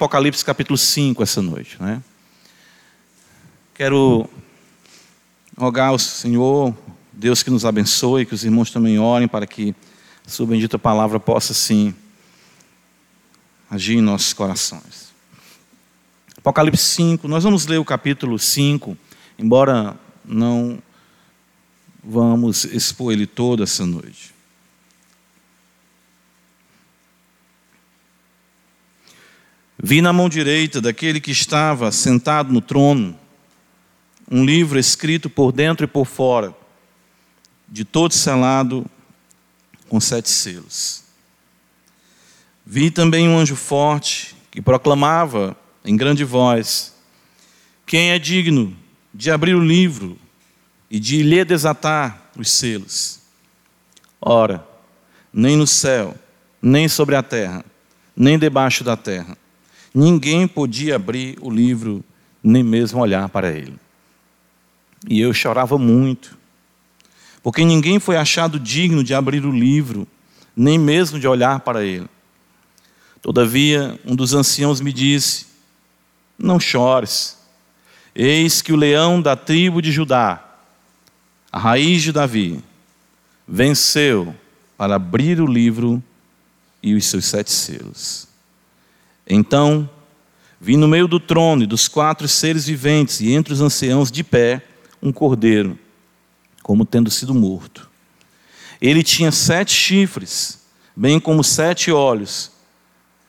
Apocalipse capítulo 5 essa noite. Né? Quero rogar ao Senhor, Deus que nos abençoe, que os irmãos também orem para que a sua bendita palavra possa sim agir em nossos corações. Apocalipse 5, nós vamos ler o capítulo 5, embora não vamos expor ele todo essa noite. Vi na mão direita daquele que estava sentado no trono um livro escrito por dentro e por fora, de todo selado com sete selos. Vi também um anjo forte que proclamava em grande voz: Quem é digno de abrir o livro e de lhe desatar os selos? Ora, nem no céu, nem sobre a terra, nem debaixo da terra, ninguém podia abrir o livro, nem mesmo olhar para ele. E eu chorava muito, porque ninguém foi achado digno de abrir o livro, nem mesmo de olhar para ele. Todavia, um dos anciãos me disse: Não chores, eis que o leão da tribo de Judá, a raiz de Davi, venceu para abrir o livro e os seus sete selos. Então, vi no meio do trono e dos quatro seres viventes e entre os anciãos de pé um cordeiro, como tendo sido morto. Ele tinha sete chifres, bem como sete olhos,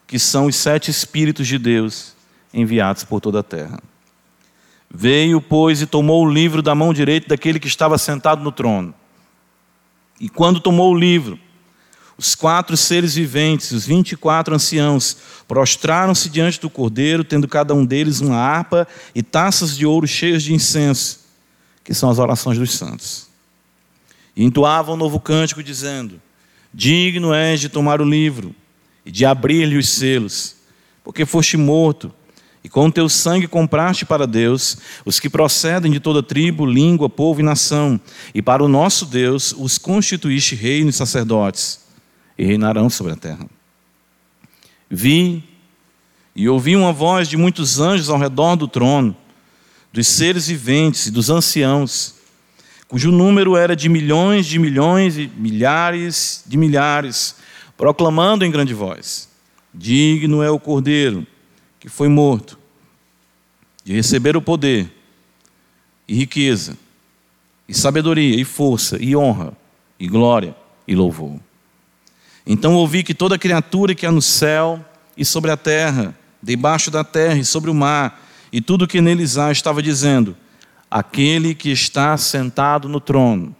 que são os sete Espíritos de Deus enviados por toda a terra. Veio, pois, e tomou o livro da mão direita daquele que estava sentado no trono. E quando tomou o livro, os quatro seres viventes, os vinte e quatro anciãos, prostraram-se diante do cordeiro, tendo cada um deles uma harpa e taças de ouro cheias de incenso que são as orações dos santos. E entoavam um novo cântico, dizendo: Digno és de tomar o livro e de abrir-lhe os selos, porque foste morto, e com o teu sangue compraste para Deus os que procedem de toda tribo, língua, povo e nação, e para o nosso Deus os constituíste reinos e sacerdotes, e reinarão sobre a terra. Vi e ouvi uma voz de muitos anjos ao redor do trono, dos seres viventes e dos anciãos, cujo número era de milhões de milhões e milhares de milhares, proclamando em grande voz: Digno é o Cordeiro que foi morto de receber o poder e riqueza e sabedoria e força e honra e glória e louvor. Então ouvi que toda criatura que há no céu e sobre a terra, debaixo da terra e sobre o mar, e tudo que neles há estava dizendo: Aquele que está sentado no trono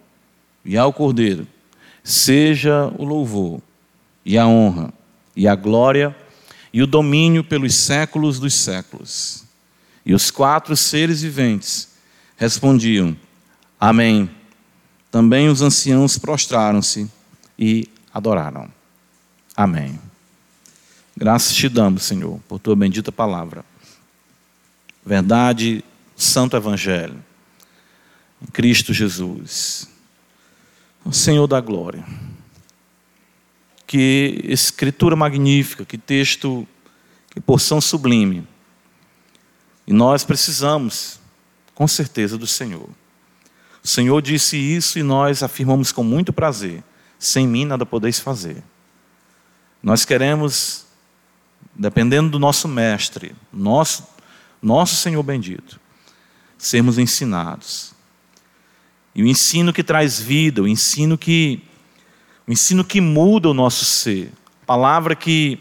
e ao Cordeiro, seja o louvor e a honra e a glória e o domínio pelos séculos dos séculos. E os quatro seres viventes respondiam: Amém. Também os anciãos prostraram-se e adoraram. Amém. Graças te damos, Senhor, por tua bendita palavra verdade, santo evangelho. Em Cristo Jesus. O Senhor da glória. Que escritura magnífica, que texto, que porção sublime. E nós precisamos, com certeza, do Senhor. O Senhor disse isso e nós afirmamos com muito prazer: sem mim nada podeis fazer. Nós queremos, dependendo do nosso mestre, nosso nosso Senhor bendito, sermos ensinados. E o ensino que traz vida, o ensino que o ensino que muda o nosso ser, palavra que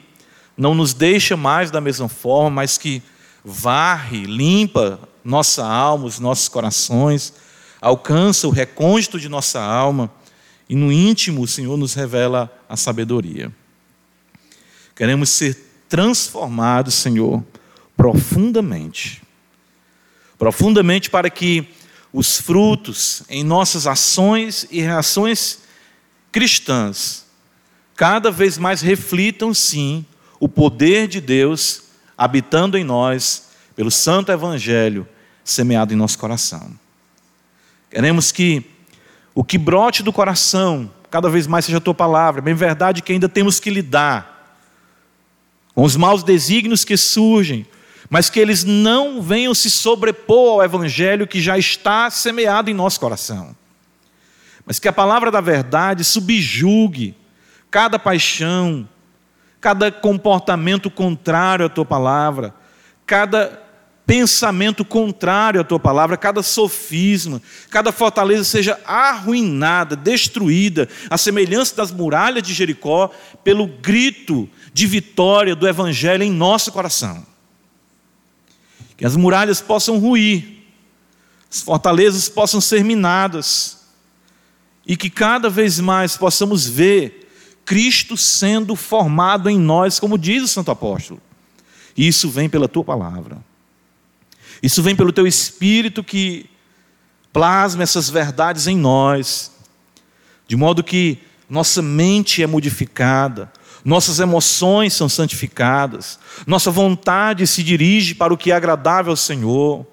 não nos deixa mais da mesma forma, mas que varre, limpa nossa alma, os nossos corações, alcança o recôndito de nossa alma e no íntimo o Senhor nos revela a sabedoria. Queremos ser transformados, Senhor, profundamente. Profundamente para que os frutos em nossas ações e reações cristãs cada vez mais reflitam, sim, o poder de Deus habitando em nós pelo Santo Evangelho semeado em nosso coração. Queremos que o que brote do coração cada vez mais seja a tua palavra, bem verdade que ainda temos que lidar com os maus desígnios que surgem, mas que eles não venham se sobrepor ao evangelho que já está semeado em nosso coração. Mas que a palavra da verdade subjugue cada paixão, cada comportamento contrário à tua palavra, cada pensamento contrário à tua palavra, cada sofisma, cada fortaleza seja arruinada, destruída, à semelhança das muralhas de Jericó, pelo grito de vitória do Evangelho em nosso coração. Que as muralhas possam ruir, as fortalezas possam ser minadas, e que cada vez mais possamos ver Cristo sendo formado em nós, como diz o Santo Apóstolo. E isso vem pela tua palavra. Isso vem pelo teu espírito que plasma essas verdades em nós, de modo que nossa mente é modificada, nossas emoções são santificadas, nossa vontade se dirige para o que é agradável ao Senhor.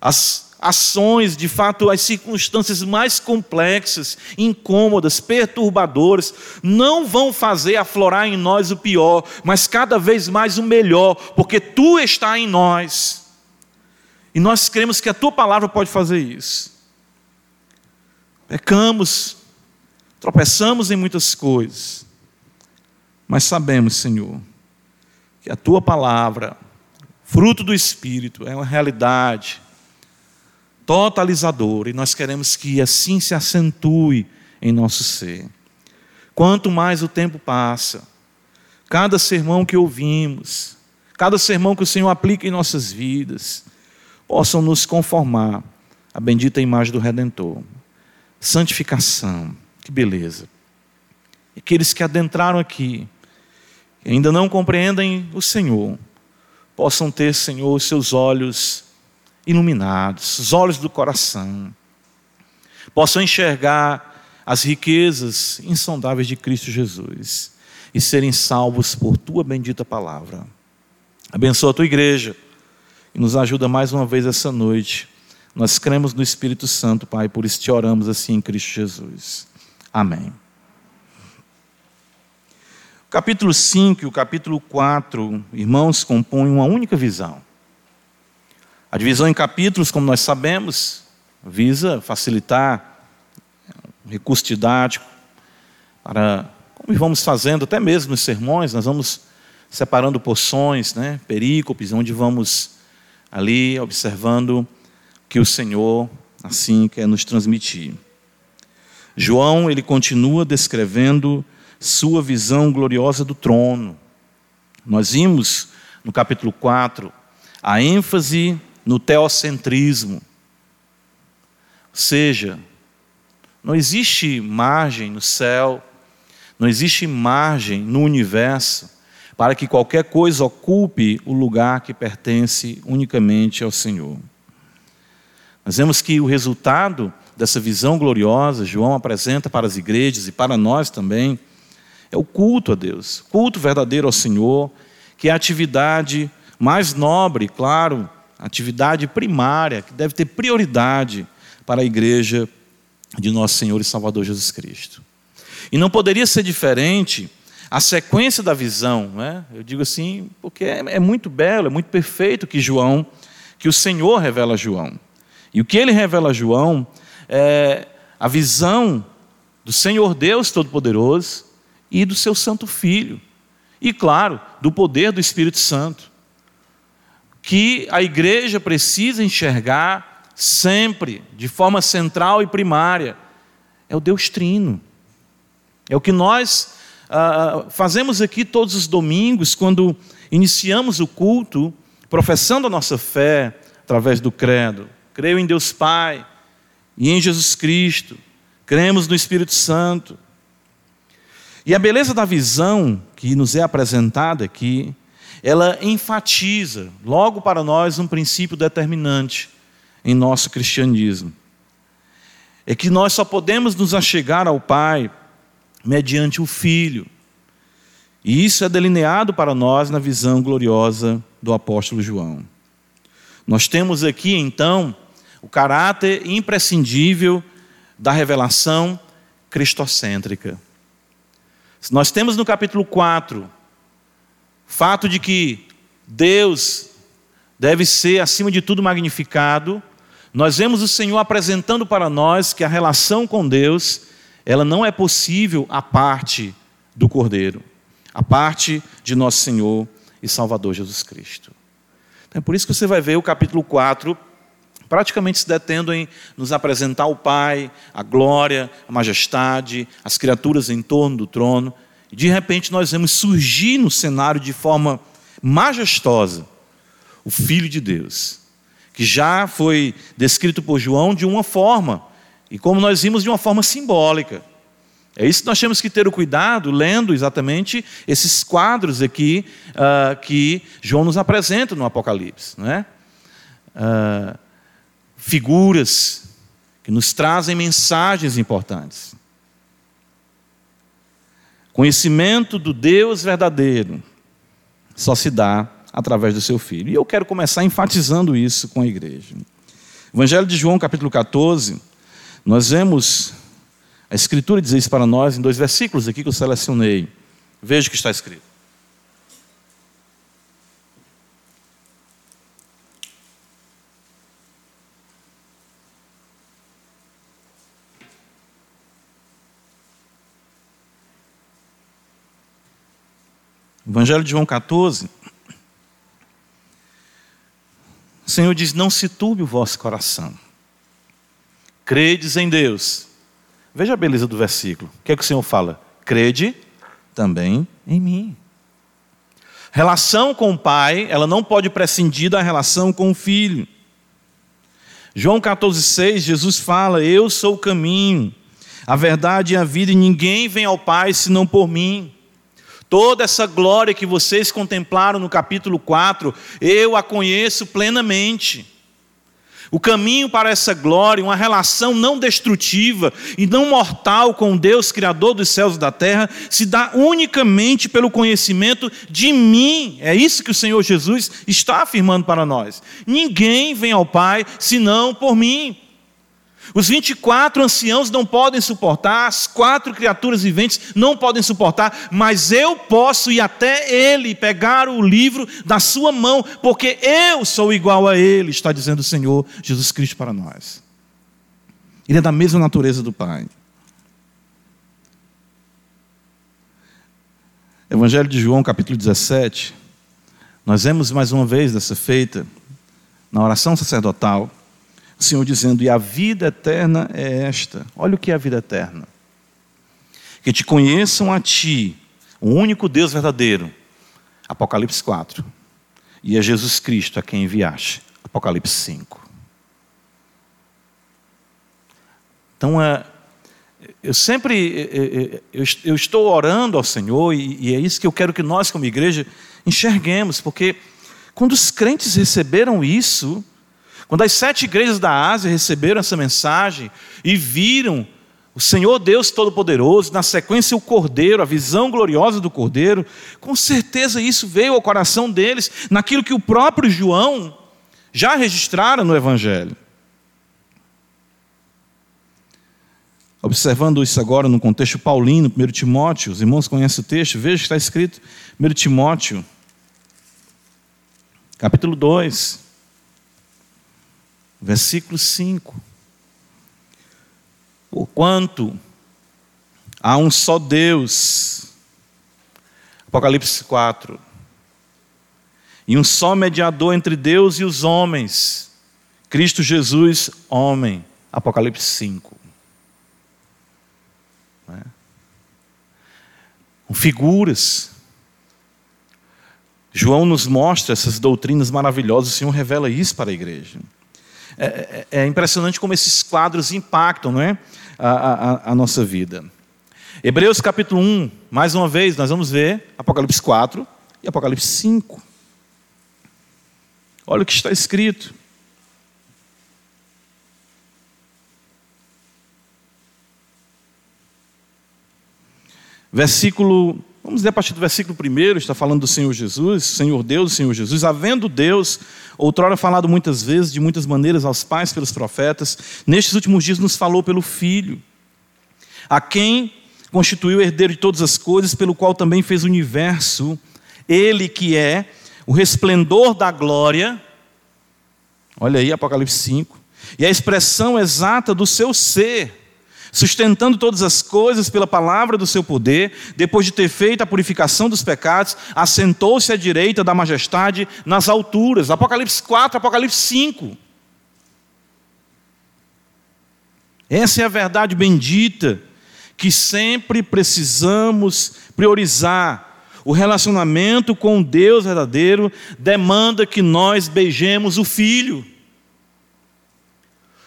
As ações, de fato, as circunstâncias mais complexas, incômodas, perturbadoras, não vão fazer aflorar em nós o pior, mas cada vez mais o melhor, porque tu está em nós. E nós cremos que a tua palavra pode fazer isso. Pecamos, tropeçamos em muitas coisas, mas sabemos, Senhor, que a tua palavra, fruto do Espírito, é uma realidade totalizadora e nós queremos que assim se acentue em nosso ser. Quanto mais o tempo passa, cada sermão que ouvimos, cada sermão que o Senhor aplica em nossas vidas, possam nos conformar à bendita imagem do Redentor. Santificação, que beleza. E aqueles que adentraram aqui, que ainda não compreendem o Senhor, possam ter, Senhor, seus olhos iluminados, os olhos do coração, possam enxergar as riquezas insondáveis de Cristo Jesus e serem salvos por tua bendita palavra. Abençoa a tua igreja e nos ajuda mais uma vez essa noite. Nós cremos no Espírito Santo, Pai, por isso te oramos assim em Cristo Jesus. Amém. O capítulo 5 e o capítulo 4, irmãos, compõem uma única visão. A divisão em capítulos, como nós sabemos, visa facilitar um recurso didático para, como vamos fazendo até mesmo nos sermões, nós vamos separando porções, né, perícopes, onde vamos ali observando que o Senhor assim quer nos transmitir. João, ele continua descrevendo sua visão gloriosa do trono. Nós vimos no capítulo 4 a ênfase no teocentrismo. Ou seja, não existe margem no céu, não existe margem no universo para que qualquer coisa ocupe o lugar que pertence unicamente ao Senhor. Nós vemos que o resultado dessa visão gloriosa, João apresenta para as igrejas e para nós também, é o culto a Deus, culto verdadeiro ao Senhor, que é a atividade mais nobre, claro, atividade primária, que deve ter prioridade para a igreja de nosso Senhor e Salvador Jesus Cristo. E não poderia ser diferente a sequência da visão, né? eu digo assim, porque é, é muito belo, é muito perfeito que João, que o Senhor revela a João. E o que ele revela a João é a visão do Senhor Deus Todo-Poderoso e do seu Santo Filho. E, claro, do poder do Espírito Santo. Que a igreja precisa enxergar sempre, de forma central e primária, é o Deus Trino. É o que nós uh, fazemos aqui todos os domingos, quando iniciamos o culto, professando a nossa fé através do credo. Creio em Deus Pai e em Jesus Cristo. Cremos no Espírito Santo. E a beleza da visão que nos é apresentada aqui, ela enfatiza logo para nós um princípio determinante em nosso cristianismo. É que nós só podemos nos achegar ao Pai mediante o Filho. E isso é delineado para nós na visão gloriosa do apóstolo João. Nós temos aqui, então, o caráter imprescindível da revelação cristocêntrica. Nós temos no capítulo 4 fato de que Deus deve ser, acima de tudo, magnificado, nós vemos o Senhor apresentando para nós que a relação com Deus, ela não é possível a parte do Cordeiro, a parte de nosso Senhor e Salvador Jesus Cristo. Então, é por isso que você vai ver o capítulo 4 praticamente se detendo em nos apresentar o Pai, a glória, a majestade, as criaturas em torno do trono. E de repente nós vemos surgir no cenário de forma majestosa o Filho de Deus, que já foi descrito por João de uma forma, e como nós vimos, de uma forma simbólica. É isso que nós temos que ter o cuidado, lendo exatamente esses quadros aqui uh, que João nos apresenta no Apocalipse. Não é? Uh, figuras que nos trazem mensagens importantes. Conhecimento do Deus verdadeiro só se dá através do seu filho. E eu quero começar enfatizando isso com a igreja. Evangelho de João, capítulo 14, nós vemos a Escritura dizer isso para nós em dois versículos aqui que eu selecionei. Veja o que está escrito. Evangelho de João 14, o Senhor diz: Não se turbe o vosso coração. Credes em Deus. Veja a beleza do versículo. O que é que o Senhor fala? Crede também em mim. Relação com o Pai, ela não pode prescindir da relação com o Filho. João 14,6, Jesus fala: Eu sou o caminho, a verdade e a vida, e ninguém vem ao Pai senão por mim. Toda essa glória que vocês contemplaram no capítulo 4, eu a conheço plenamente. O caminho para essa glória, uma relação não destrutiva e não mortal com Deus, Criador dos céus e da terra, se dá unicamente pelo conhecimento de mim. É isso que o Senhor Jesus está afirmando para nós. Ninguém vem ao Pai senão por mim. Os 24 anciãos não podem suportar, as quatro criaturas viventes não podem suportar, mas eu posso ir até ele pegar o livro da sua mão, porque eu sou igual a ele, está dizendo o Senhor Jesus Cristo para nós. Ele é da mesma natureza do Pai. Evangelho de João, capítulo 17, nós vemos mais uma vez dessa feita na oração sacerdotal. O Senhor dizendo: E a vida eterna é esta. Olha o que é a vida eterna. Que te conheçam a ti, o único Deus verdadeiro. Apocalipse 4. E é Jesus Cristo a quem enviaste. Apocalipse 5. Então, é, eu sempre é, eu, estou orando ao Senhor e é isso que eu quero que nós, como igreja, enxerguemos, porque quando os crentes receberam isso, quando as sete igrejas da Ásia receberam essa mensagem e viram o Senhor Deus Todo-Poderoso, na sequência o Cordeiro, a visão gloriosa do Cordeiro, com certeza isso veio ao coração deles, naquilo que o próprio João já registrara no Evangelho. Observando isso agora no contexto paulino, 1 Timóteo, os irmãos conhecem o texto, veja que está escrito, 1 Timóteo, capítulo 2 versículo 5. Porquanto há um só Deus, Apocalipse 4, e um só mediador entre Deus e os homens, Cristo Jesus, homem, Apocalipse 5. É? Com figuras. João nos mostra essas doutrinas maravilhosas, o Senhor revela isso para a igreja. É, é, é, impressionante como esses quadros impactam não é? a, a, a nossa vida. Hebreus capítulo 1, mais uma vez, nós vamos ver Apocalipse 4 e Apocalipse 5. Olha o que está escrito. Versículo Vamos ler a partir do versículo 1, está falando do Senhor Jesus, Senhor Deus, Senhor Jesus. Havendo Deus, outrora falado muitas vezes, de muitas maneiras aos pais pelos profetas, nestes últimos dias nos falou pelo Filho, a quem constituiu o herdeiro de todas as coisas, pelo qual também fez o universo. Ele que é o resplendor da glória, olha aí Apocalipse 5, e a expressão exata do seu ser, sustentando todas as coisas pela palavra do seu poder, depois de ter feito a purificação dos pecados, assentou-se à direita da majestade nas alturas. Apocalipse 4, Apocalipse 5. Essa é a verdade bendita que sempre precisamos priorizar. O relacionamento com Deus verdadeiro demanda que nós beijemos o Filho.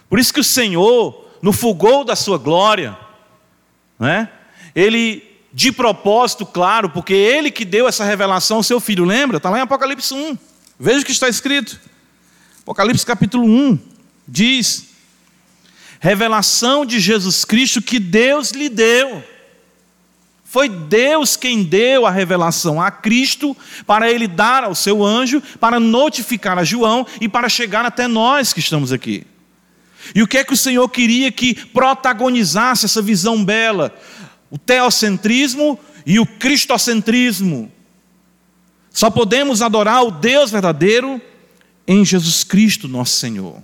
Por isso que o Senhor, no fulgor da sua glória, né? ele, de propósito, claro, porque ele que deu essa revelação ao seu filho, lembra? Está lá em Apocalipse 1. Veja o que está escrito. Apocalipse capítulo 1 diz: Revelação de Jesus Cristo que Deus lhe deu. Foi Deus quem deu a revelação a Cristo para ele dar ao seu anjo, para notificar a João e para chegar até nós que estamos aqui. E o que é que o Senhor queria que protagonizasse essa visão bela? O teocentrismo e o cristocentrismo. Só podemos adorar o Deus verdadeiro em Jesus Cristo, nosso Senhor.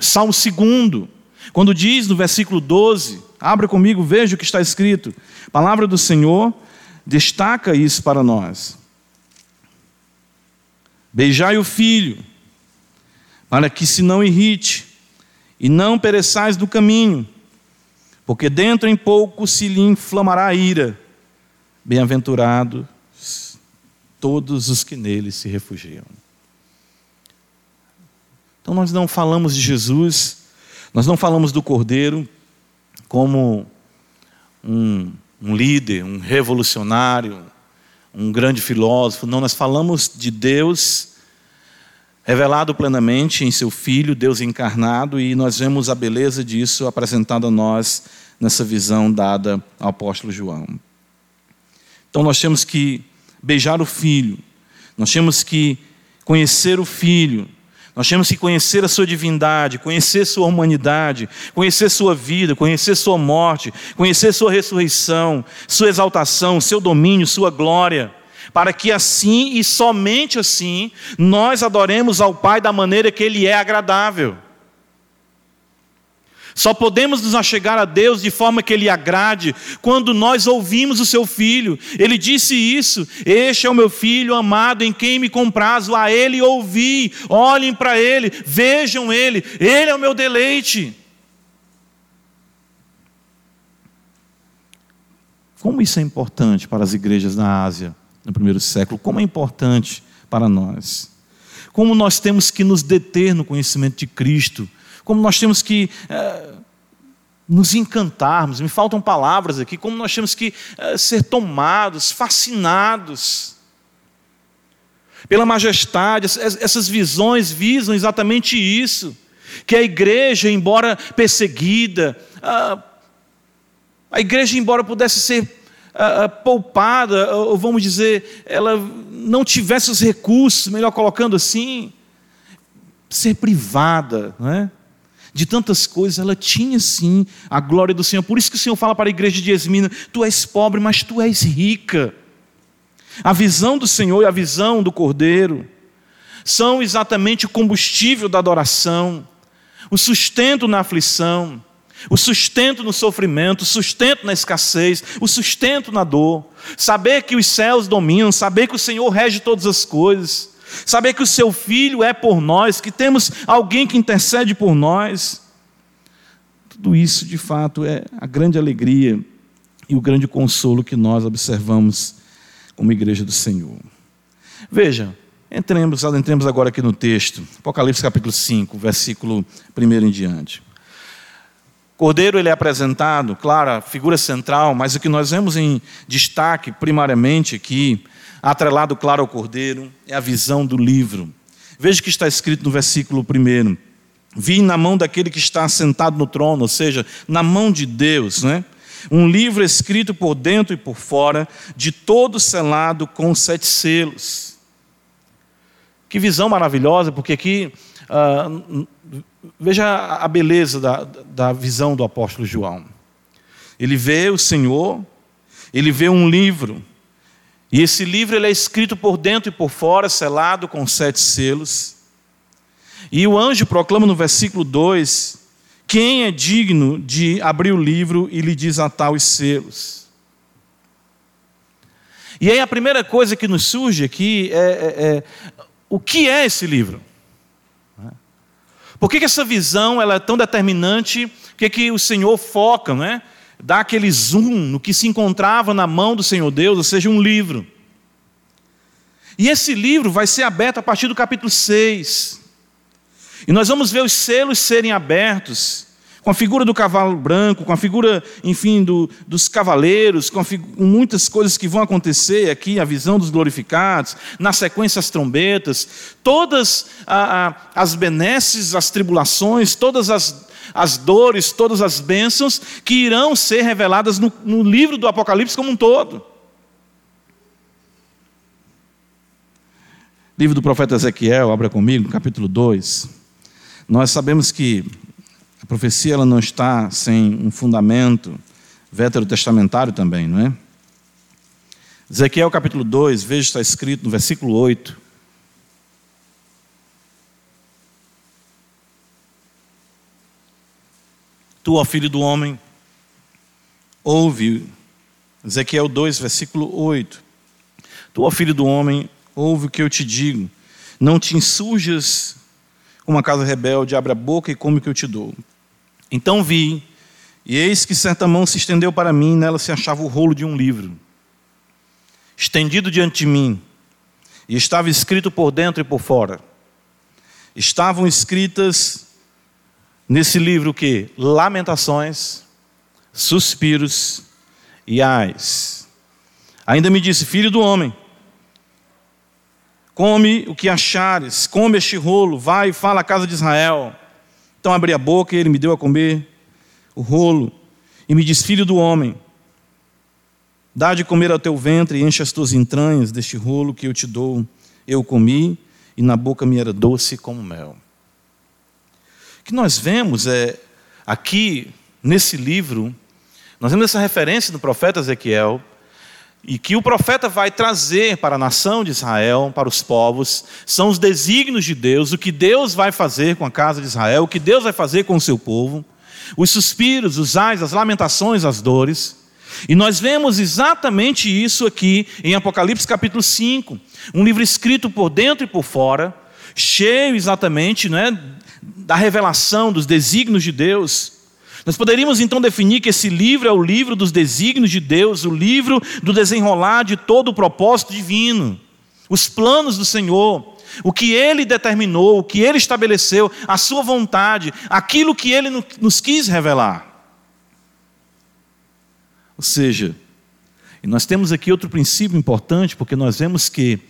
Salmo 2, quando diz no versículo 12, abra comigo, veja o que está escrito. A palavra do Senhor destaca isso para nós. Beijai o filho, para que se não irrite, e não pereçais do caminho, porque dentro em pouco se lhe inflamará a ira. Bem-aventurados todos os que nele se refugiam. Então nós não falamos de Jesus, nós não falamos do Cordeiro como um, um líder, um revolucionário, um grande filósofo, não, nós falamos de Deus revelado plenamente em seu Filho, Deus encarnado, e nós vemos a beleza disso apresentada a nós nessa visão dada ao apóstolo João. Então nós temos que beijar o Filho, nós temos que conhecer o Filho, nós temos que conhecer a sua divindade, conhecer sua humanidade, conhecer sua vida, conhecer sua morte, conhecer sua ressurreição, sua exaltação, seu domínio, sua glória para que assim e somente assim nós adoremos ao Pai da maneira que Ele é agradável. Só podemos nos achegar a Deus de forma que Ele agrade quando nós ouvimos o Seu Filho. Ele disse isso: Este é o meu Filho amado em quem me comprazo, a Ele ouvi. Olhem para Ele, vejam Ele, Ele é o meu deleite. Como isso é importante para as igrejas na Ásia? No primeiro século, como é importante para nós. Como nós temos que nos deter no conhecimento de Cristo, como nós temos que é, nos encantarmos, me faltam palavras aqui, como nós temos que é, ser tomados, fascinados pela majestade, essas visões visam exatamente isso, que a igreja, embora perseguida, a, a igreja, embora pudesse ser poupada, ou vamos dizer, ela não tivesse os recursos, melhor colocando assim, ser privada, não é? de tantas coisas, ela tinha sim a glória do Senhor. Por isso que o Senhor fala para a igreja de Esmina: tu és pobre, mas tu és rica. A visão do Senhor e a visão do Cordeiro são exatamente o combustível da adoração, o sustento na aflição, o sustento no sofrimento, o sustento na escassez, o sustento na dor. Saber que os céus dominam, saber que o Senhor rege todas as coisas, saber que o seu filho é por nós, que temos alguém que intercede por nós. Tudo isso, de fato, é a grande alegria e o grande consolo que nós observamos como igreja do Senhor. Veja, entremos, entremos agora aqui no texto, Apocalipse capítulo 5, versículo 1 em diante. Cordeiro ele é apresentado, claro, a figura central, mas o que nós vemos em destaque primariamente aqui, atrelado claro ao Cordeiro, é a visão do livro. Veja o que está escrito no versículo 1. Vi na mão daquele que está sentado no trono, ou seja, na mão de Deus, né? um livro escrito por dentro e por fora, de todo selado com sete selos. Que visão maravilhosa, porque aqui uh, Veja a beleza da, da visão do apóstolo João. Ele vê o Senhor, ele vê um livro, E esse livro ele é escrito por dentro e por fora, selado com sete selos. E o anjo proclama no versículo 2: Quem é digno de abrir o livro e lhe desatar os selos? E aí a primeira coisa que nos surge aqui é, é, é o que é esse livro? Por que, que essa visão ela é tão determinante? Por que, que o Senhor foca, né? dá aquele zoom no que se encontrava na mão do Senhor Deus, ou seja, um livro. E esse livro vai ser aberto a partir do capítulo 6. E nós vamos ver os selos serem abertos, com a figura do cavalo branco, com a figura, enfim, do, dos cavaleiros, com, com, muitas coisas que vão acontecer aqui, a visão dos glorificados, na sequência as trombetas, todas a, a, as benesses, as tribulações, todas as, as dores, todas as bênçãos que irão ser reveladas no, no livro do Apocalipse como um todo. Livro do profeta Ezequiel, abra comigo, capítulo 2. Nós sabemos que a profecia ela não está sem um fundamento veterotestamentário também, não é? Ezequiel capítulo 2, veja está escrito no versículo 8. Tu, ó filho do homem, ouve, Ezequiel 2, versículo 8. Tu, ó filho do homem, ouve o que eu te digo. Não te insurjas como uma casa rebelde, abre a boca e come o que eu te dou. Então vi, e eis que certa mão se estendeu para mim, e nela se achava o rolo de um livro, estendido diante de mim, e estava escrito por dentro e por fora. Estavam escritas nesse livro que? Lamentações, suspiros e ais. Ainda me disse, filho do homem, Come o que achares, come este rolo, vai e fala à casa de Israel. Então abri a boca e ele me deu a comer o rolo e me diz: Filho do homem, dá de comer ao teu ventre e enche as tuas entranhas deste rolo que eu te dou. Eu comi e na boca me era doce como mel. O que nós vemos é aqui nesse livro, nós vemos essa referência do profeta Ezequiel e que o profeta vai trazer para a nação de Israel, para os povos, são os desígnios de Deus, o que Deus vai fazer com a casa de Israel, o que Deus vai fazer com o seu povo, os suspiros, os ais, as lamentações, as dores. E nós vemos exatamente isso aqui em Apocalipse capítulo 5, um livro escrito por dentro e por fora, cheio exatamente né, da revelação dos desígnios de Deus nós poderíamos então definir que esse livro é o livro dos desígnios de Deus, o livro do desenrolar de todo o propósito divino, os planos do Senhor, o que Ele determinou, o que Ele estabeleceu, a Sua vontade, aquilo que Ele nos quis revelar. Ou seja, nós temos aqui outro princípio importante, porque nós vemos que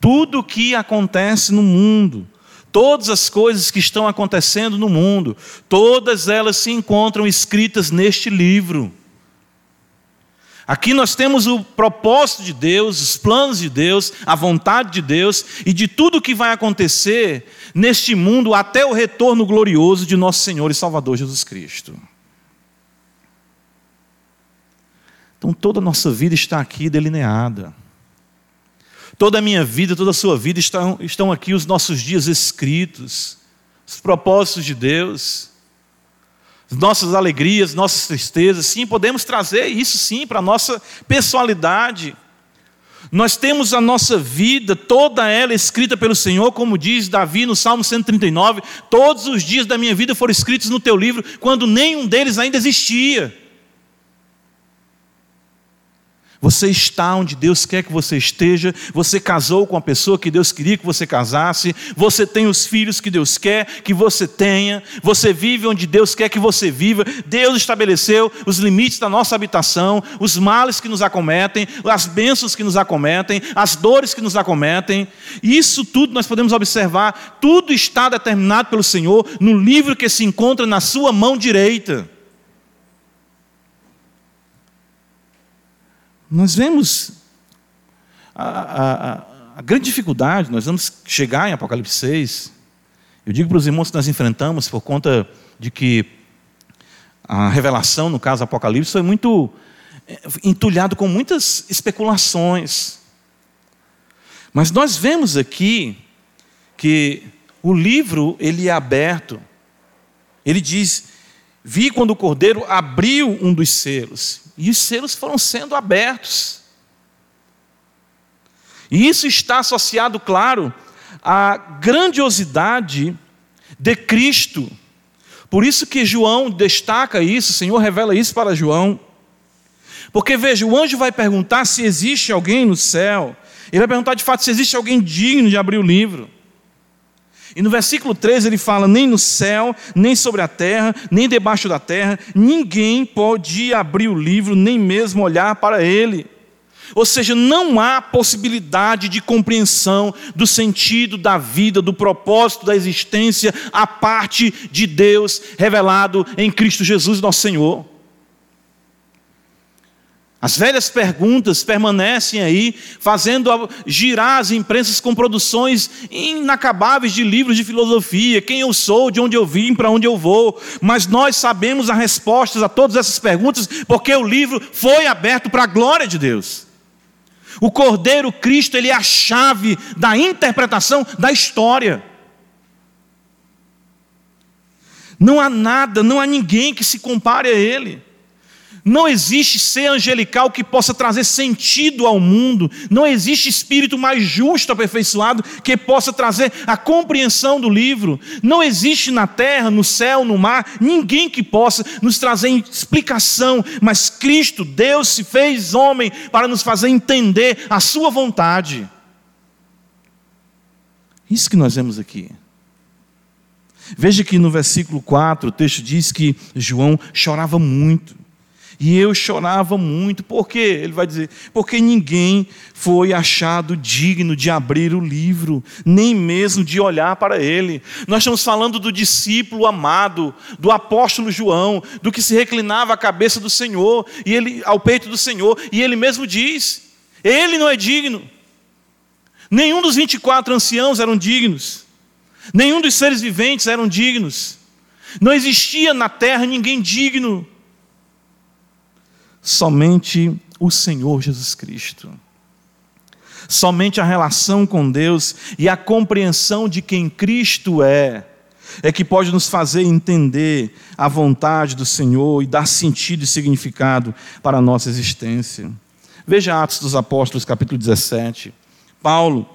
tudo o que acontece no mundo, Todas as coisas que estão acontecendo no mundo, todas elas se encontram escritas neste livro. Aqui nós temos o propósito de Deus, os planos de Deus, a vontade de Deus e de tudo o que vai acontecer neste mundo até o retorno glorioso de nosso Senhor e Salvador Jesus Cristo. Então toda a nossa vida está aqui delineada. Toda a minha vida, toda a sua vida estão, estão aqui os nossos dias escritos, os propósitos de Deus, as nossas alegrias, nossas tristezas. Sim, podemos trazer isso sim para a nossa pessoalidade. Nós temos a nossa vida, toda ela escrita pelo Senhor, como diz Davi no Salmo 139: todos os dias da minha vida foram escritos no teu livro, quando nenhum deles ainda existia. Você está onde Deus quer que você esteja. Você casou com a pessoa que Deus queria que você casasse. Você tem os filhos que Deus quer que você tenha. Você vive onde Deus quer que você viva. Deus estabeleceu os limites da nossa habitação, os males que nos acometem, as bênçãos que nos acometem, as dores que nos acometem. Isso tudo nós podemos observar. Tudo está determinado pelo Senhor no livro que se encontra na sua mão direita. Nós vemos a, a, a, grande dificuldade, nós vamos chegar em Apocalipse 6. Eu digo para os irmãos que nós enfrentamos por conta de que a revelação, no caso Apocalipse, foi muito é, entulhado com muitas especulações. Mas nós vemos aqui que o livro ele é aberto. Ele diz: "Vi quando o cordeiro abriu um dos selos, e os selos foram sendo abertos". E isso está associado, claro, à grandiosidade de Cristo. Por isso que João destaca isso, o Senhor revela isso para João. Porque veja, o anjo vai perguntar se existe alguém no céu. Ele vai perguntar de fato se existe alguém digno de abrir o livro. E no versículo 13 ele fala: nem no céu, nem sobre a terra, nem debaixo da terra, ninguém pode abrir o livro, nem mesmo olhar para ele. Ou seja, não há possibilidade de compreensão do sentido da vida, do propósito da existência, a parte de Deus revelado em Cristo Jesus, nosso Senhor. As velhas perguntas permanecem aí, fazendo girar as imprensas com produções inacabáveis de livros de filosofia: quem eu sou, de onde eu vim, para onde eu vou. Mas nós sabemos as respostas a todas essas perguntas, porque o livro foi aberto para a glória de Deus. O Cordeiro Cristo, ele é a chave da interpretação da história. Não há nada, não há ninguém que se compare a ele. Não existe ser angelical que possa trazer sentido ao mundo. Não existe espírito mais justo, aperfeiçoado, que possa trazer a compreensão do livro. Não existe na terra, no céu, no mar, ninguém que possa nos trazer explicação. Mas Cristo, Deus, se fez homem para nos fazer entender a Sua vontade. Isso que nós vemos aqui. Veja que no versículo 4 o texto diz que João chorava muito. E eu chorava muito, por quê? Ele vai dizer, porque ninguém foi achado digno de abrir o livro, nem mesmo de olhar para ele. Nós estamos falando do discípulo amado, do apóstolo João, do que se reclinava à cabeça do Senhor, e ele ao peito do Senhor, e ele mesmo diz: ele não é digno. Nenhum dos 24 anciãos eram dignos. Nenhum dos seres viventes eram dignos. Não existia na terra ninguém digno somente o Senhor Jesus Cristo. Somente a relação com Deus e a compreensão de quem Cristo é, é que pode nos fazer entender a vontade do Senhor e dar sentido e significado para a nossa existência. Veja Atos dos Apóstolos, capítulo 17. Paulo,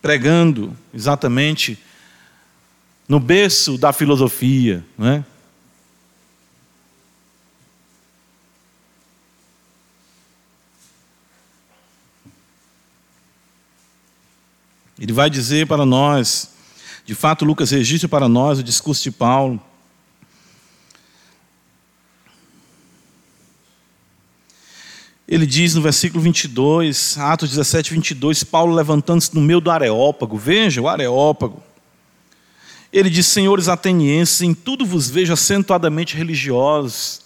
pregando exatamente no berço da filosofia, não Ele vai dizer para nós, de fato, Lucas registra para nós o discurso de Paulo. Ele diz no versículo 22, Atos 17, 22, Paulo levantando-se no meio do Areópago, veja o Areópago. Ele diz: Senhores atenienses, em tudo vos vejo acentuadamente religiosos.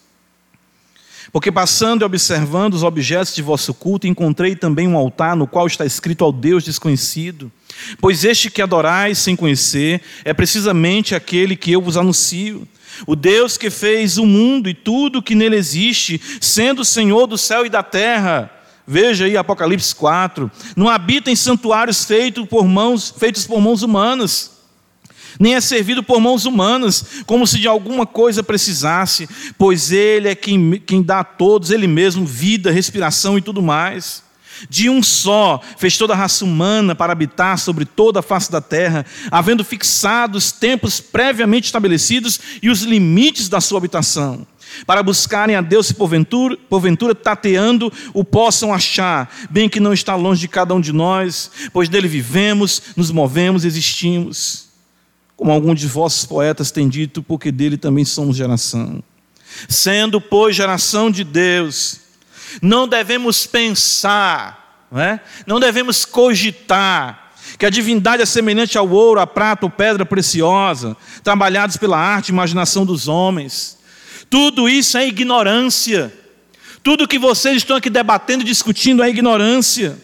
Porque passando e observando os objetos de vosso culto, encontrei também um altar no qual está escrito ao Deus desconhecido. Pois este que adorais sem conhecer é precisamente aquele que eu vos anuncio. O Deus que fez o mundo e tudo que nele existe, sendo o Senhor do céu e da terra. Veja aí Apocalipse 4. Não habita em santuários feitos por mãos, feitos por mãos humanas nem é servido por mãos humanas, como se de alguma coisa precisasse, pois Ele é quem, quem dá a todos, Ele mesmo, vida, respiração e tudo mais. De um só fez toda a raça humana para habitar sobre toda a face da terra, havendo fixado os tempos previamente estabelecidos e os limites da sua habitação, para buscarem a Deus se porventura, porventura tateando o possam achar, bem que não está longe de cada um de nós, pois dele vivemos, nos movemos existimos como alguns de vossos poetas têm dito, porque dele também somos geração. Sendo, pois, geração de Deus, não devemos pensar, não, é? não devemos cogitar que a divindade é semelhante ao ouro, à prata ou pedra preciosa, trabalhados pela arte e imaginação dos homens. Tudo isso é ignorância. Tudo que vocês estão aqui debatendo e discutindo é ignorância.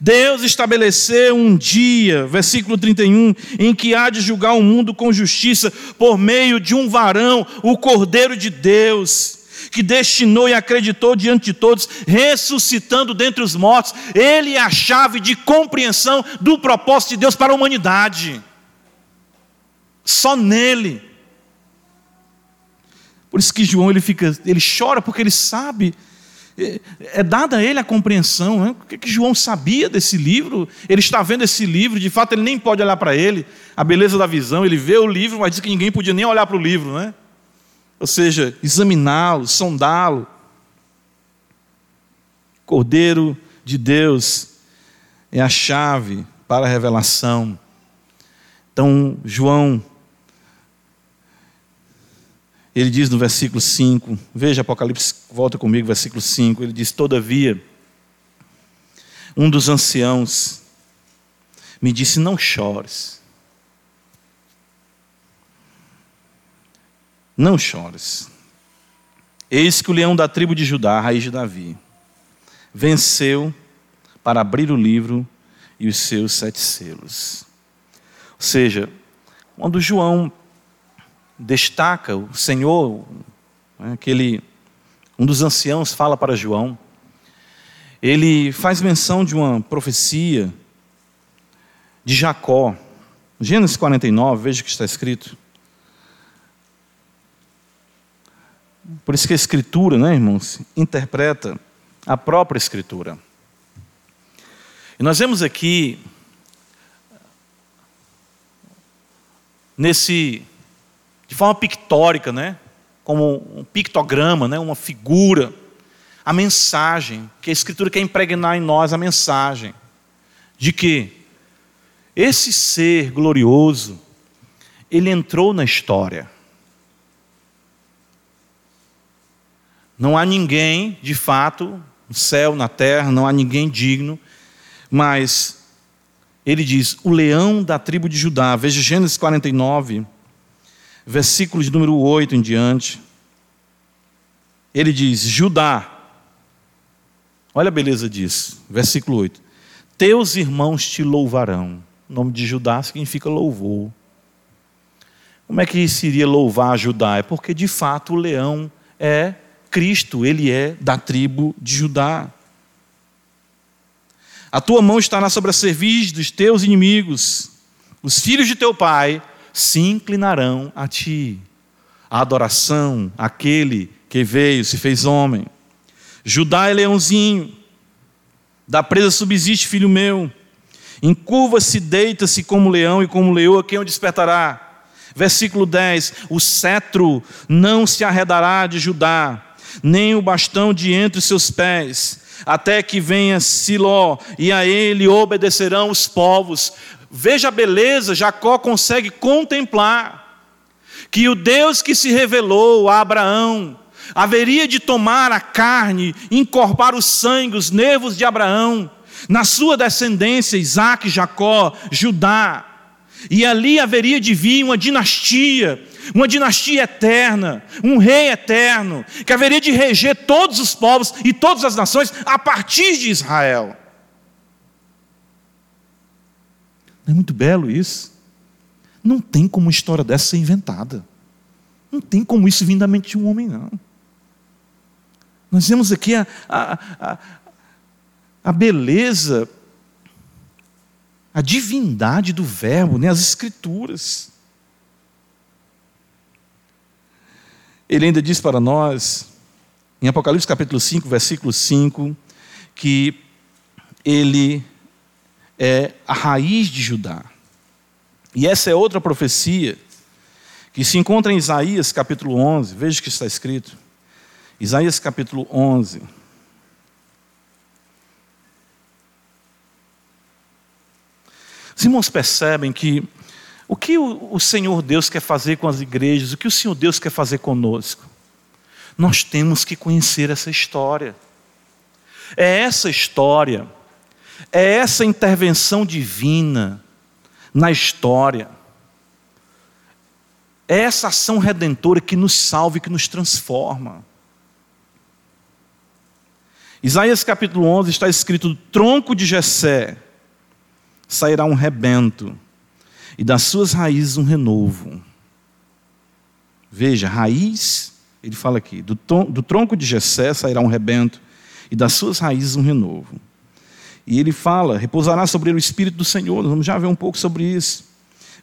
Deus estabeleceu um dia, versículo 31, em que há de julgar o mundo com justiça por meio de um varão, o Cordeiro de Deus, que destinou e acreditou diante de todos, ressuscitando dentre os mortos. Ele é a chave de compreensão do propósito de Deus para a humanidade. Só nele. Por isso que João ele fica, ele chora porque ele sabe é, é dada a ele a compreensão. Né? O que, que João sabia desse livro? Ele está vendo esse livro, de fato ele nem pode olhar para ele, a beleza da visão, ele vê o livro, mas diz que ninguém podia nem olhar para o livro, né? Ou seja, examiná-lo, sondá-lo. Cordeiro de Deus é a chave para a revelação. Então, João ele diz no versículo 5, veja Apocalipse, volta comigo, versículo 5, ele diz: Todavia, um dos anciãos me disse: Não chores. Não chores. Eis que o leão da tribo de Judá, raiz de Davi, venceu para abrir o livro e os seus sete selos. Ou seja, quando João destaca o Senhor, né, aquele, um dos anciãos fala para João, ele faz menção de uma profecia de Jacó. Gênesis 49, veja o que está escrito. Por isso que a Escritura, né, irmãos, interpreta a própria Escritura. E nós vemos aqui, nesse de forma pictórica, né? como um pictograma, né? uma figura, a mensagem, que a Escritura quer impregnar em nós a mensagem de que esse ser glorioso, ele entrou na história. Não há ninguém, de fato, no céu, na terra, não há ninguém digno, mas ele diz: o leão da tribo de Judá, veja Gênesis 49, versículo de número 8 em diante, ele diz: Judá, olha a beleza disso, versículo 8: Teus irmãos te louvarão. O nome de Judá significa louvor. Como é que seria louvar Judá? É porque de fato o leão é Cristo, ele é da tribo de Judá. A tua mão estará sobre a cerviz dos teus inimigos, os filhos de teu pai se inclinarão a ti. A adoração, aquele que veio, se fez homem. Judá é leãozinho, da presa subsiste, filho meu. Encurva-se, deita-se como leão e como leoa, quem o despertará? Versículo 10: O cetro não se arredará de Judá, nem o bastão de entre os seus pés, até que venha Siló, e a ele obedecerão os povos. Veja a beleza, Jacó consegue contemplar que o Deus que se revelou a Abraão haveria de tomar a carne, encorpar o sangue, os nervos de Abraão, na sua descendência, Isaac, Jacó, Judá, e ali haveria de vir uma dinastia, uma dinastia eterna, um rei eterno, que haveria de reger todos os povos e todas as nações a partir de Israel. Não é muito belo isso? Não tem como uma história dessa ser inventada. Não tem como isso vir da mente de um homem, não. Nós vemos aqui a, a, a, a beleza, a divindade do Verbo, né? as Escrituras. Ele ainda diz para nós, em Apocalipse capítulo 5, versículo 5, que ele é a raiz de Judá. E essa é outra profecia que se encontra em Isaías capítulo 11. Veja o que está escrito. Isaías capítulo 11. Os irmãos percebem que o que o Senhor Deus quer fazer com as igrejas, o que o Senhor Deus quer fazer conosco? Nós temos que conhecer essa história. É essa história é essa intervenção divina na história. É essa ação redentora que nos salva e que nos transforma. Isaías capítulo 11 está escrito: do tronco de Jessé sairá um rebento, e das suas raízes um renovo. Veja, raiz Ele fala aqui: do, do tronco de Jessé sairá um rebento, e das suas raízes um renovo. E ele fala: repousará sobre ele o Espírito do Senhor. Vamos já ver um pouco sobre isso.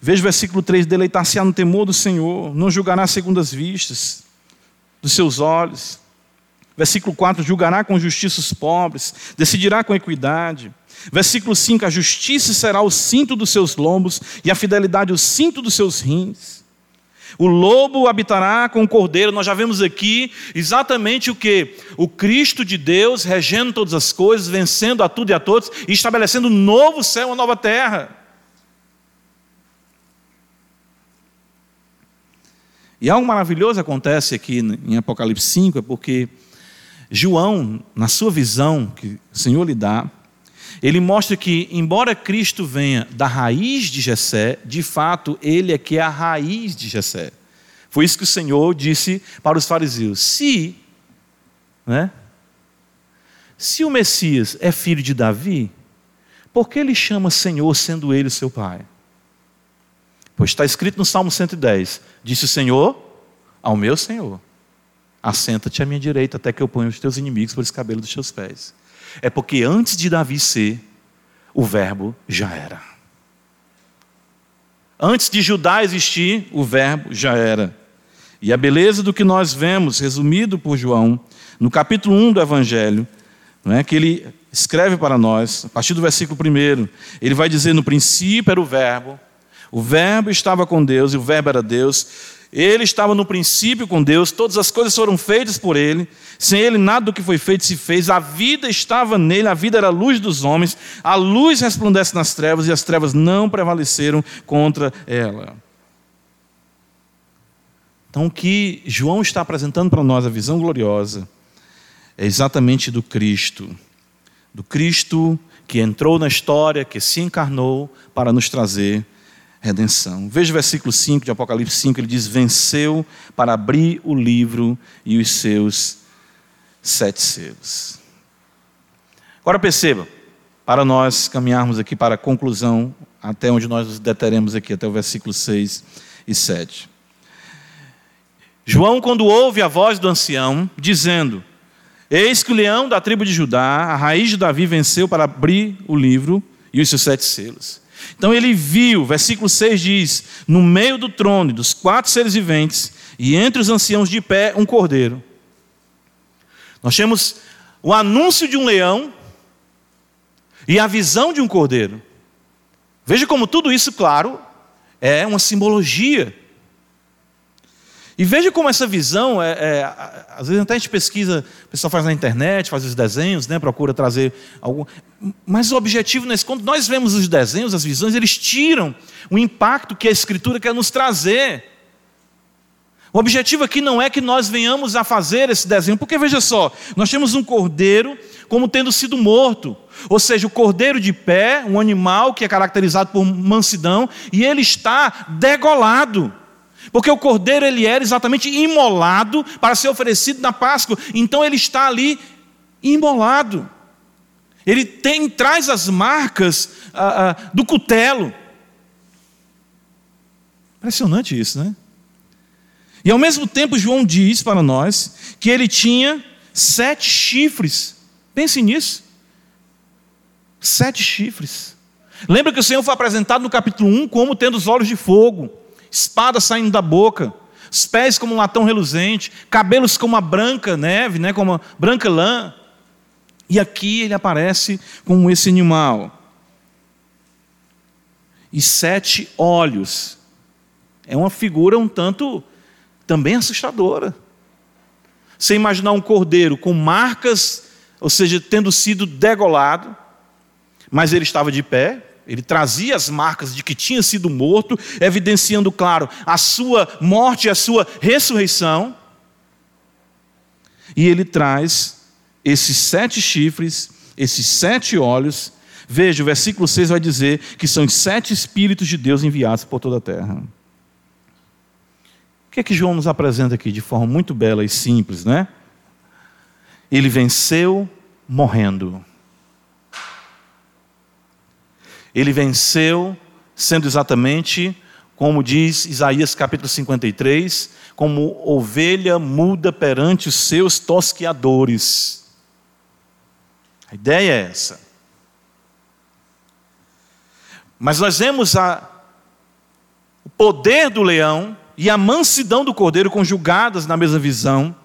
Veja o versículo 3: deleitar-se-á no temor do Senhor, não julgará segundo as vistas dos seus olhos. Versículo 4: julgará com justiça os pobres, decidirá com equidade. Versículo 5: a justiça será o cinto dos seus lombos, e a fidelidade o cinto dos seus rins. O lobo habitará com o cordeiro. Nós já vemos aqui exatamente o que? O Cristo de Deus regendo todas as coisas, vencendo a tudo e a todos e estabelecendo um novo céu, uma nova terra. E algo maravilhoso acontece aqui em Apocalipse 5, é porque João, na sua visão que o Senhor lhe dá, ele mostra que, embora Cristo venha da raiz de Jessé, de fato, ele é que é a raiz de Jessé. Foi isso que o Senhor disse para os fariseus. Se, né, se o Messias é filho de Davi, por que ele chama Senhor, sendo ele seu pai? Pois está escrito no Salmo 110: Disse o Senhor ao meu Senhor: Assenta-te à minha direita, até que eu ponha os teus inimigos por esse cabelo dos teus pés. É porque antes de Davi ser, o Verbo já era. Antes de Judá existir, o Verbo já era. E a beleza do que nós vemos, resumido por João, no capítulo 1 do Evangelho, não é, que ele escreve para nós, a partir do versículo 1, ele vai dizer: No princípio era o Verbo, o Verbo estava com Deus e o Verbo era Deus. Ele estava no princípio com Deus, todas as coisas foram feitas por Ele, sem Ele nada do que foi feito se fez, a vida estava nele, a vida era a luz dos homens, a luz resplandece nas trevas e as trevas não prevaleceram contra ela. Então, o que João está apresentando para nós, a visão gloriosa, é exatamente do Cristo, do Cristo que entrou na história, que se encarnou para nos trazer redenção. Veja o versículo 5 de Apocalipse 5, ele diz: Venceu para abrir o livro e os seus sete selos. Agora perceba, para nós caminharmos aqui para a conclusão, até onde nós nos deteremos aqui, até o versículo 6 e 7. João, quando ouve a voz do ancião, dizendo: Eis que o leão da tribo de Judá, a raiz de Davi, venceu para abrir o livro e os seus sete selos. Então ele viu, versículo 6 diz: no meio do trono dos quatro seres viventes e entre os anciãos de pé, um cordeiro. Nós temos o anúncio de um leão e a visão de um cordeiro. Veja como tudo isso, claro, é uma simbologia e veja como essa visão, é, é, às vezes até a gente pesquisa, o pessoal faz na internet, faz os desenhos, né, procura trazer algum. Mas o objetivo nesse quando nós vemos os desenhos, as visões, eles tiram o impacto que a Escritura quer nos trazer. O objetivo aqui não é que nós venhamos a fazer esse desenho, porque veja só, nós temos um cordeiro como tendo sido morto, ou seja, o cordeiro de pé, um animal que é caracterizado por mansidão, e ele está degolado. Porque o cordeiro ele era exatamente imolado para ser oferecido na Páscoa. Então ele está ali imolado. Ele tem traz as marcas ah, ah, do cutelo. Impressionante isso, né? E ao mesmo tempo João diz para nós que ele tinha sete chifres. Pense nisso. Sete chifres. Lembra que o Senhor foi apresentado no capítulo 1 como tendo os olhos de fogo espada saindo da boca, os pés como um latão reluzente, cabelos como uma branca neve, né, como uma branca lã. E aqui ele aparece como esse animal. E sete olhos. É uma figura um tanto também assustadora. Você imaginar um cordeiro com marcas, ou seja, tendo sido degolado, mas ele estava de pé, ele trazia as marcas de que tinha sido morto, evidenciando, claro, a sua morte e a sua ressurreição. E ele traz esses sete chifres, esses sete olhos. Veja, o versículo 6 vai dizer que são os sete Espíritos de Deus enviados por toda a terra. O que é que João nos apresenta aqui de forma muito bela e simples, né? Ele venceu morrendo. Ele venceu sendo exatamente como diz Isaías capítulo 53, como ovelha muda perante os seus tosqueadores. A ideia é essa. Mas nós vemos a, o poder do leão e a mansidão do cordeiro conjugadas na mesma visão,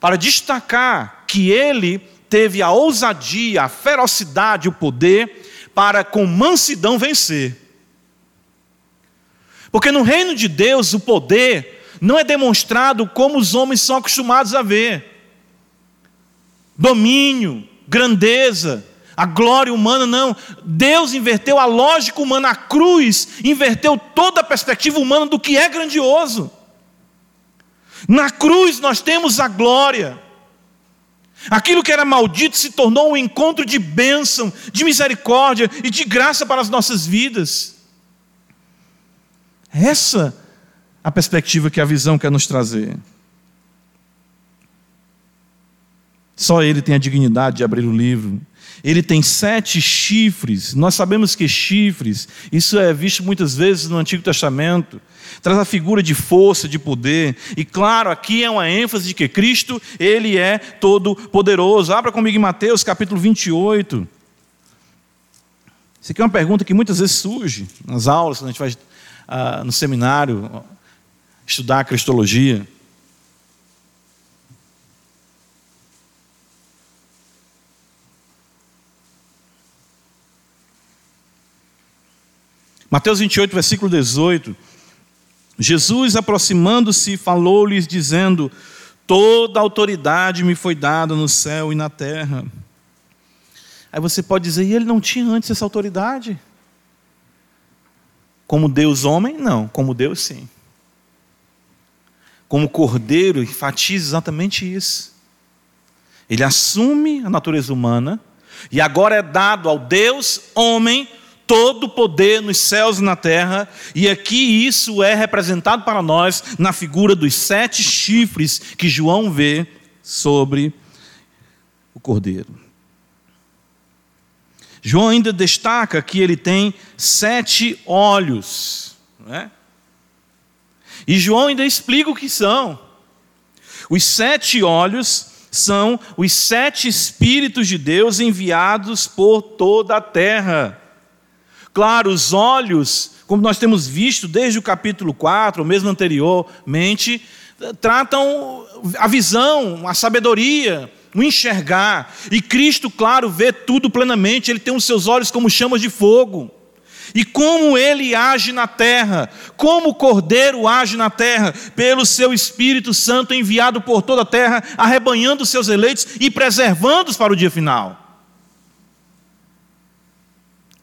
para destacar que ele teve a ousadia, a ferocidade, o poder para com mansidão vencer. Porque no reino de Deus o poder não é demonstrado como os homens são acostumados a ver. Domínio, grandeza, a glória humana, não. Deus inverteu a lógica humana, a cruz inverteu toda a perspectiva humana do que é grandioso. Na cruz nós temos a glória. Aquilo que era maldito se tornou um encontro de bênção, de misericórdia e de graça para as nossas vidas. Essa a perspectiva que a visão quer nos trazer. Só ele tem a dignidade de abrir o livro. Ele tem sete chifres. Nós sabemos que chifres, isso é visto muitas vezes no Antigo Testamento, traz a figura de força, de poder. E claro, aqui é uma ênfase de que Cristo, ele é todo poderoso. Abra comigo em Mateus, capítulo 28. Isso aqui é uma pergunta que muitas vezes surge nas aulas, quando a gente vai ah, no seminário estudar a cristologia. Mateus 28, versículo 18. Jesus, aproximando-se, falou-lhes, dizendo: Toda autoridade me foi dada no céu e na terra. Aí você pode dizer, e ele não tinha antes essa autoridade? Como Deus homem? Não, como Deus sim. Como cordeiro, enfatiza exatamente isso. Ele assume a natureza humana e agora é dado ao Deus homem todo o poder nos céus e na terra, e aqui isso é representado para nós na figura dos sete chifres que João vê sobre o cordeiro. João ainda destaca que ele tem sete olhos, não é? E João ainda explica o que são. Os sete olhos são os sete Espíritos de Deus enviados por toda a terra. Claro, os olhos, como nós temos visto desde o capítulo 4, ou mesmo anteriormente, tratam a visão, a sabedoria, o enxergar. E Cristo, claro, vê tudo plenamente, ele tem os seus olhos como chamas de fogo. E como ele age na terra, como o Cordeiro age na terra, pelo seu Espírito Santo enviado por toda a terra, arrebanhando os seus eleitos e preservando-os para o dia final.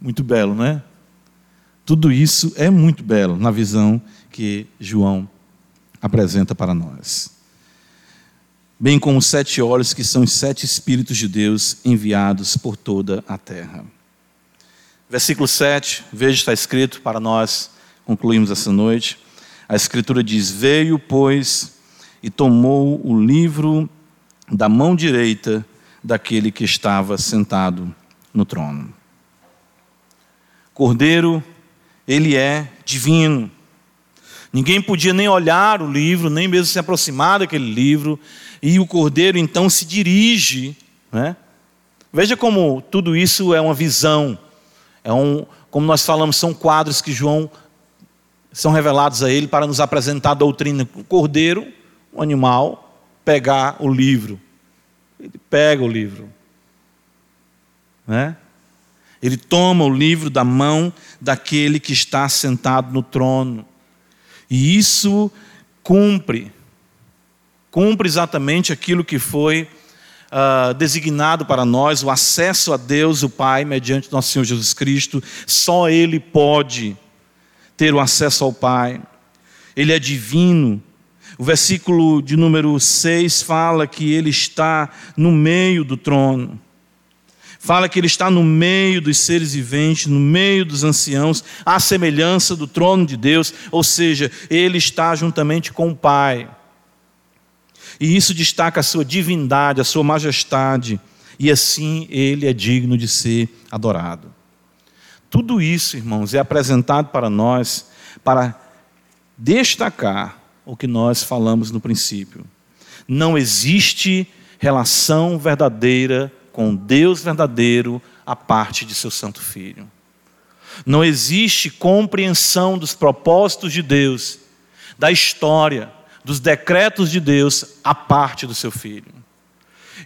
Muito belo, não é? Tudo isso é muito belo na visão que João apresenta para nós. Bem como os sete olhos, que são os sete Espíritos de Deus enviados por toda a terra. Versículo 7, veja, está escrito para nós concluímos essa noite. A Escritura diz: Veio, pois, e tomou o livro da mão direita daquele que estava sentado no trono. Cordeiro, ele é divino. Ninguém podia nem olhar o livro, nem mesmo se aproximar daquele livro, e o cordeiro então se dirige. Né? Veja como tudo isso é uma visão, é um, como nós falamos, são quadros que João são revelados a ele para nos apresentar a doutrina. O cordeiro, o animal, pegar o livro. Ele pega o livro. Né? Ele toma o livro da mão daquele que está sentado no trono. E isso cumpre, cumpre exatamente aquilo que foi uh, designado para nós, o acesso a Deus, o Pai, mediante nosso Senhor Jesus Cristo. Só Ele pode ter o acesso ao Pai. Ele é divino. O versículo de número 6 fala que ele está no meio do trono. Fala que ele está no meio dos seres viventes, no meio dos anciãos, à semelhança do trono de Deus, ou seja, ele está juntamente com o Pai. E isso destaca a sua divindade, a sua majestade, e assim ele é digno de ser adorado. Tudo isso, irmãos, é apresentado para nós para destacar o que nós falamos no princípio. Não existe relação verdadeira com Deus verdadeiro a parte de seu Santo Filho. Não existe compreensão dos propósitos de Deus, da história, dos decretos de Deus a parte do seu Filho.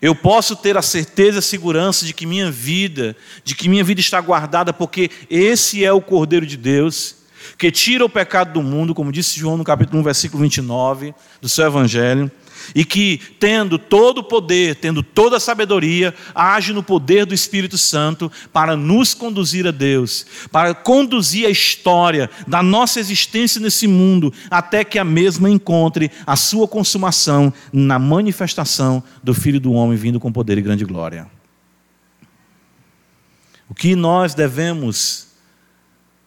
Eu posso ter a certeza e a segurança de que minha vida, de que minha vida está guardada, porque esse é o Cordeiro de Deus, que tira o pecado do mundo, como disse João no capítulo 1, versículo 29 do seu Evangelho, e que, tendo todo o poder, tendo toda a sabedoria, age no poder do Espírito Santo para nos conduzir a Deus, para conduzir a história da nossa existência nesse mundo, até que a mesma encontre a sua consumação na manifestação do Filho do Homem vindo com poder e grande glória. O que nós devemos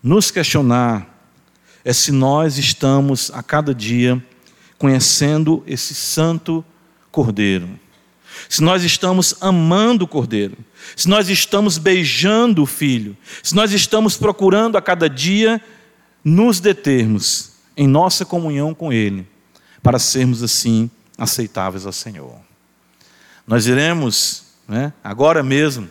nos questionar é se nós estamos a cada dia conhecendo esse santo Cordeiro. Se nós estamos amando o Cordeiro, se nós estamos beijando o Filho, se nós estamos procurando a cada dia nos determos em nossa comunhão com Ele, para sermos assim aceitáveis ao Senhor. Nós iremos, né, agora mesmo,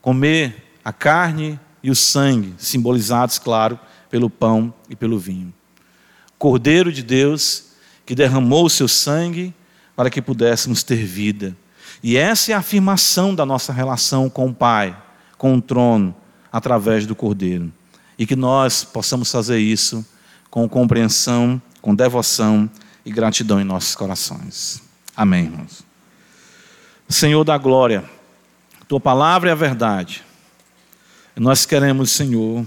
comer a carne e o sangue, simbolizados, claro, pelo pão e pelo vinho. Cordeiro de Deus, que derramou o seu sangue para que pudéssemos ter vida. E essa é a afirmação da nossa relação com o Pai, com o trono, através do Cordeiro. E que nós possamos fazer isso com compreensão, com devoção e gratidão em nossos corações. Amém, irmãos. Senhor da glória, tua palavra é a verdade. Nós queremos, Senhor,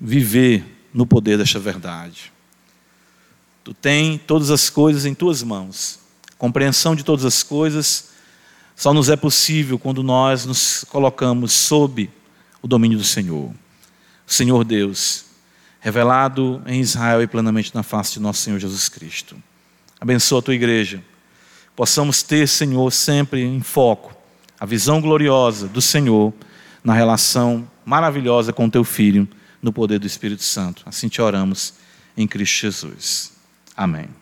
viver no poder desta verdade. Tu tem todas as coisas em tuas mãos. Compreensão de todas as coisas só nos é possível quando nós nos colocamos sob o domínio do Senhor. O Senhor Deus, revelado em Israel e plenamente na face de nosso Senhor Jesus Cristo. Abençoa a tua igreja. Possamos ter, Senhor, sempre em foco a visão gloriosa do Senhor na relação maravilhosa com teu filho, no poder do Espírito Santo. Assim te oramos em Cristo Jesus. Amém.